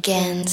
again.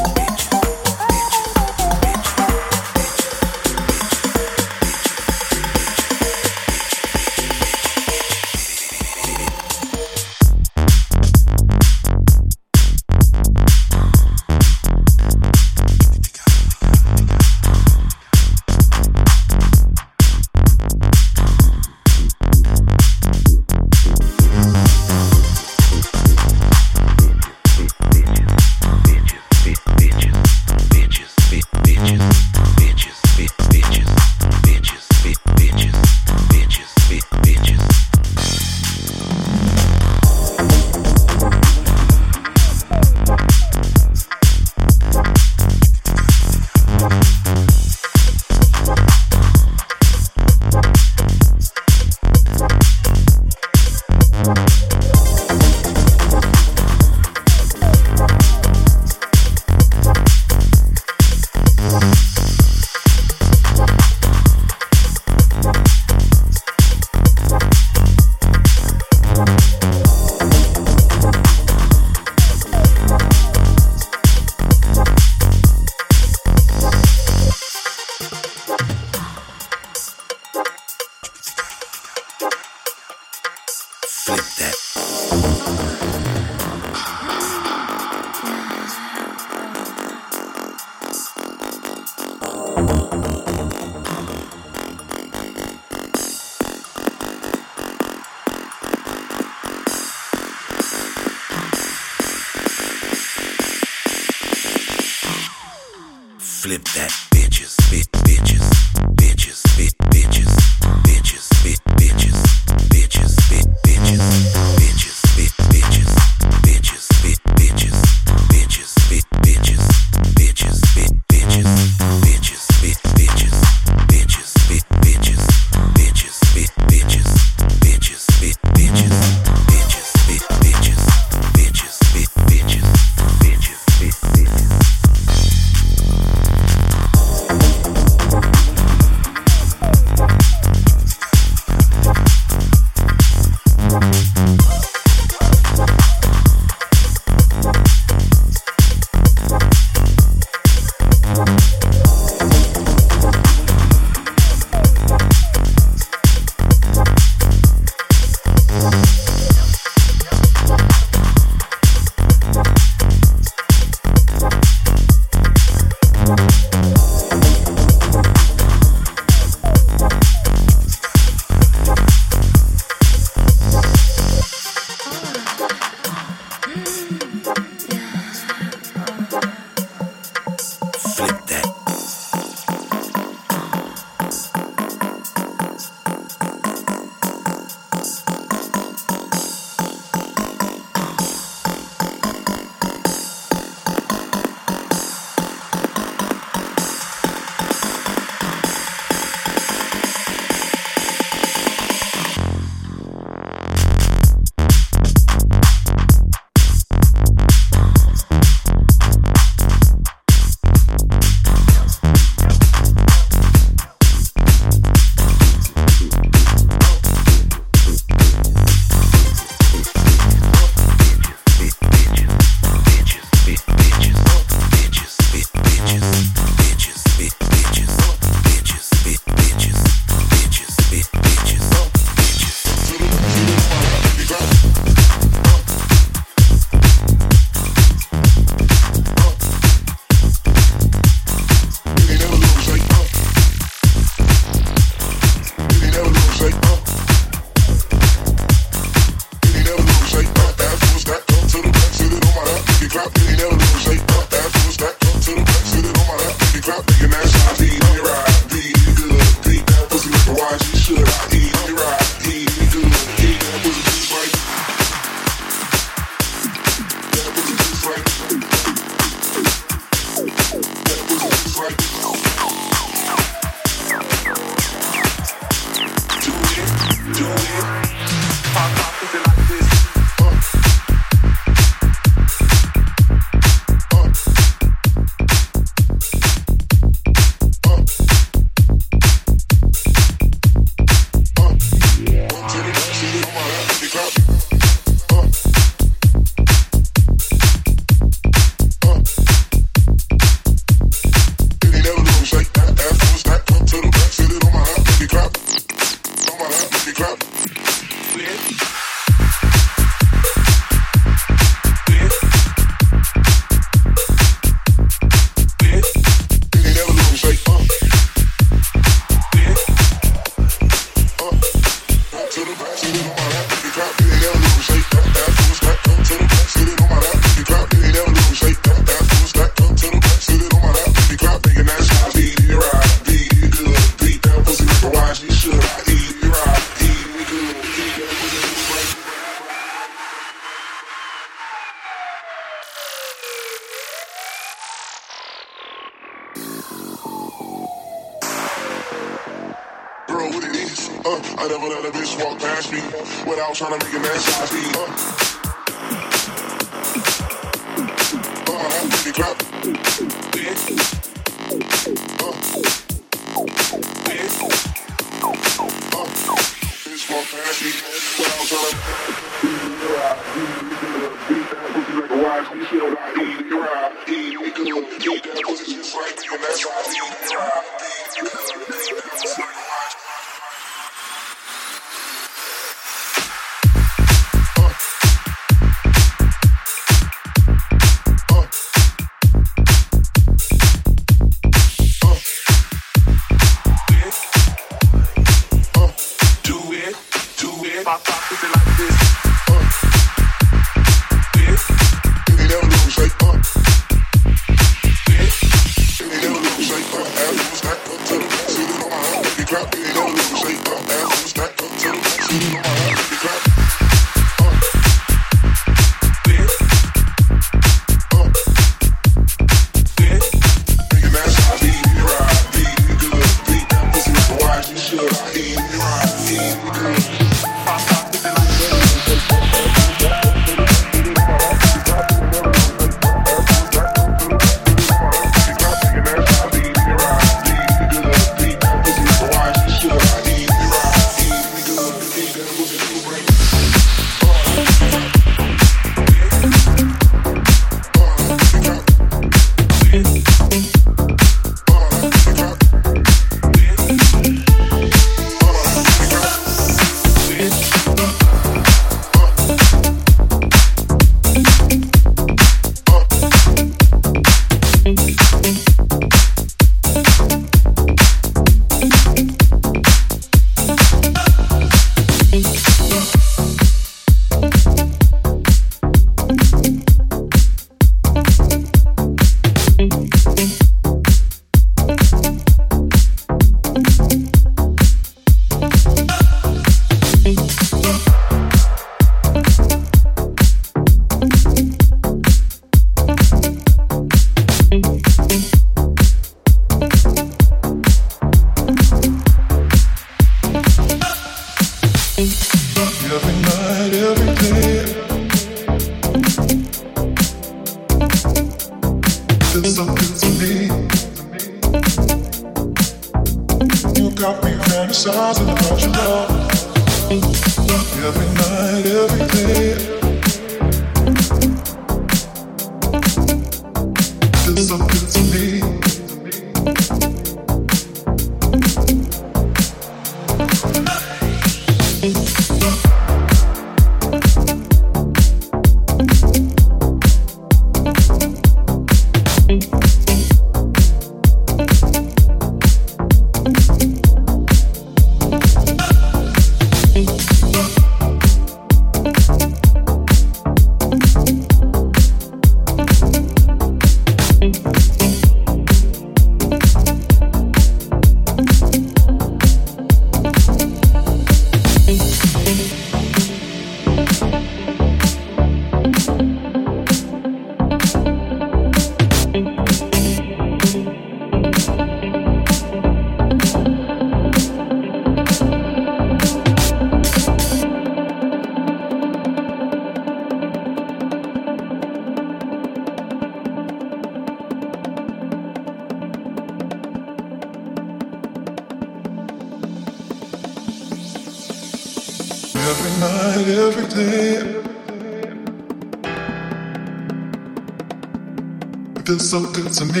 so good to me.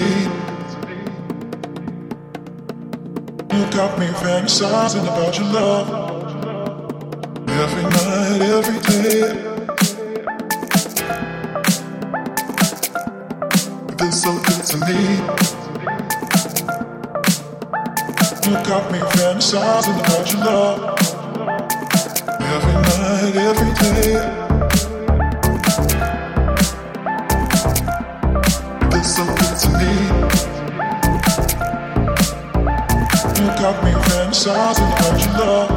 You got me fantasizing about your love. Every night, every day. You've been so good to me. You got me fantasizing about your love Every night, every day signs of what you love.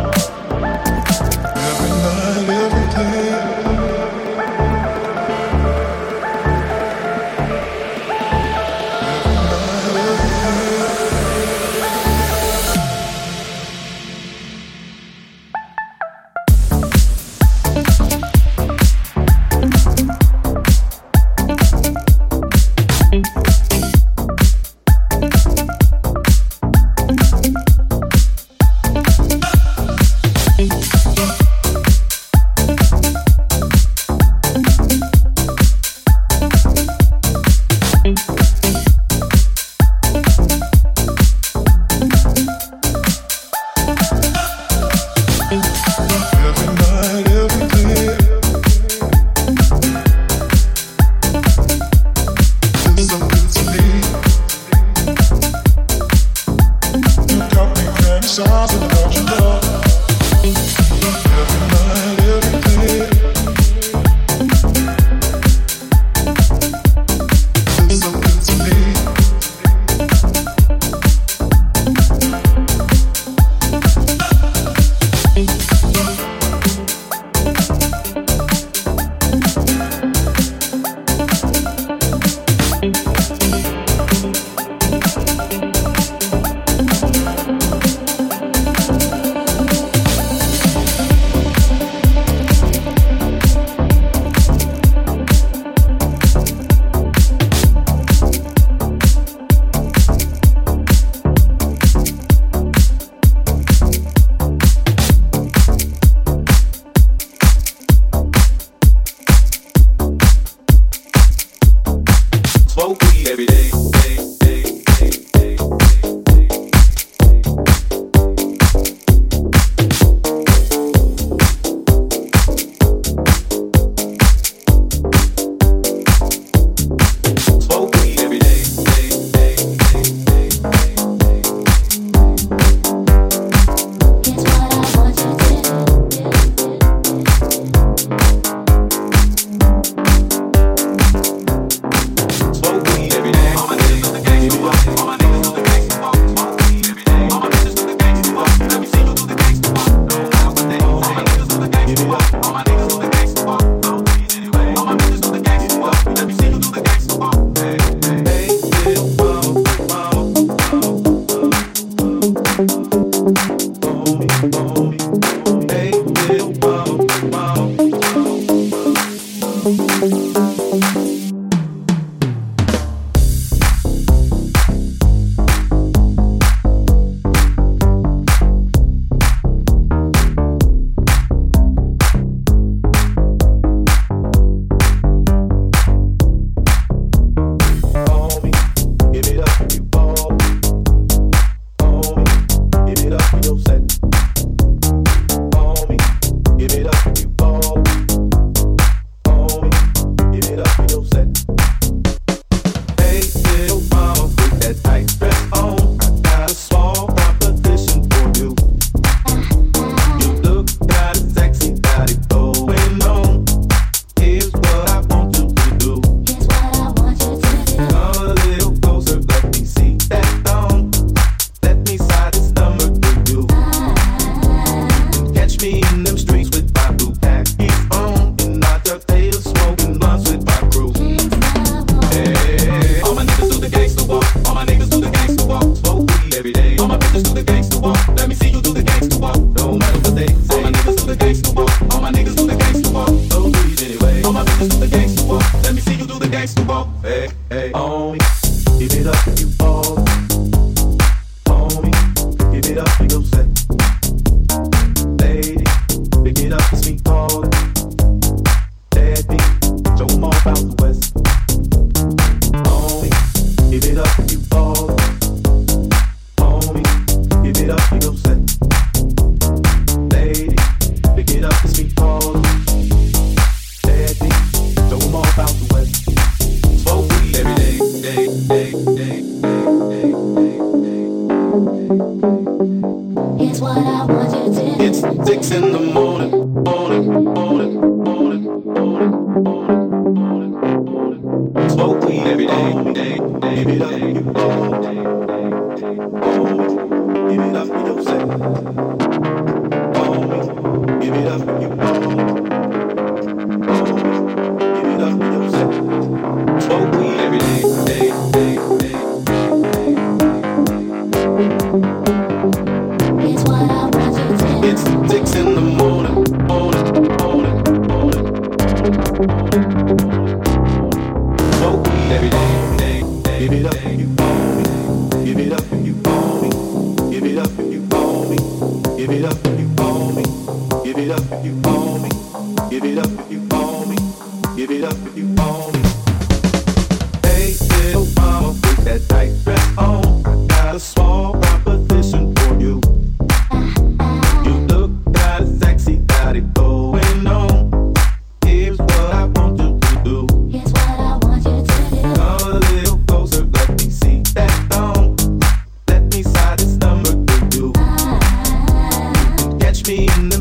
It's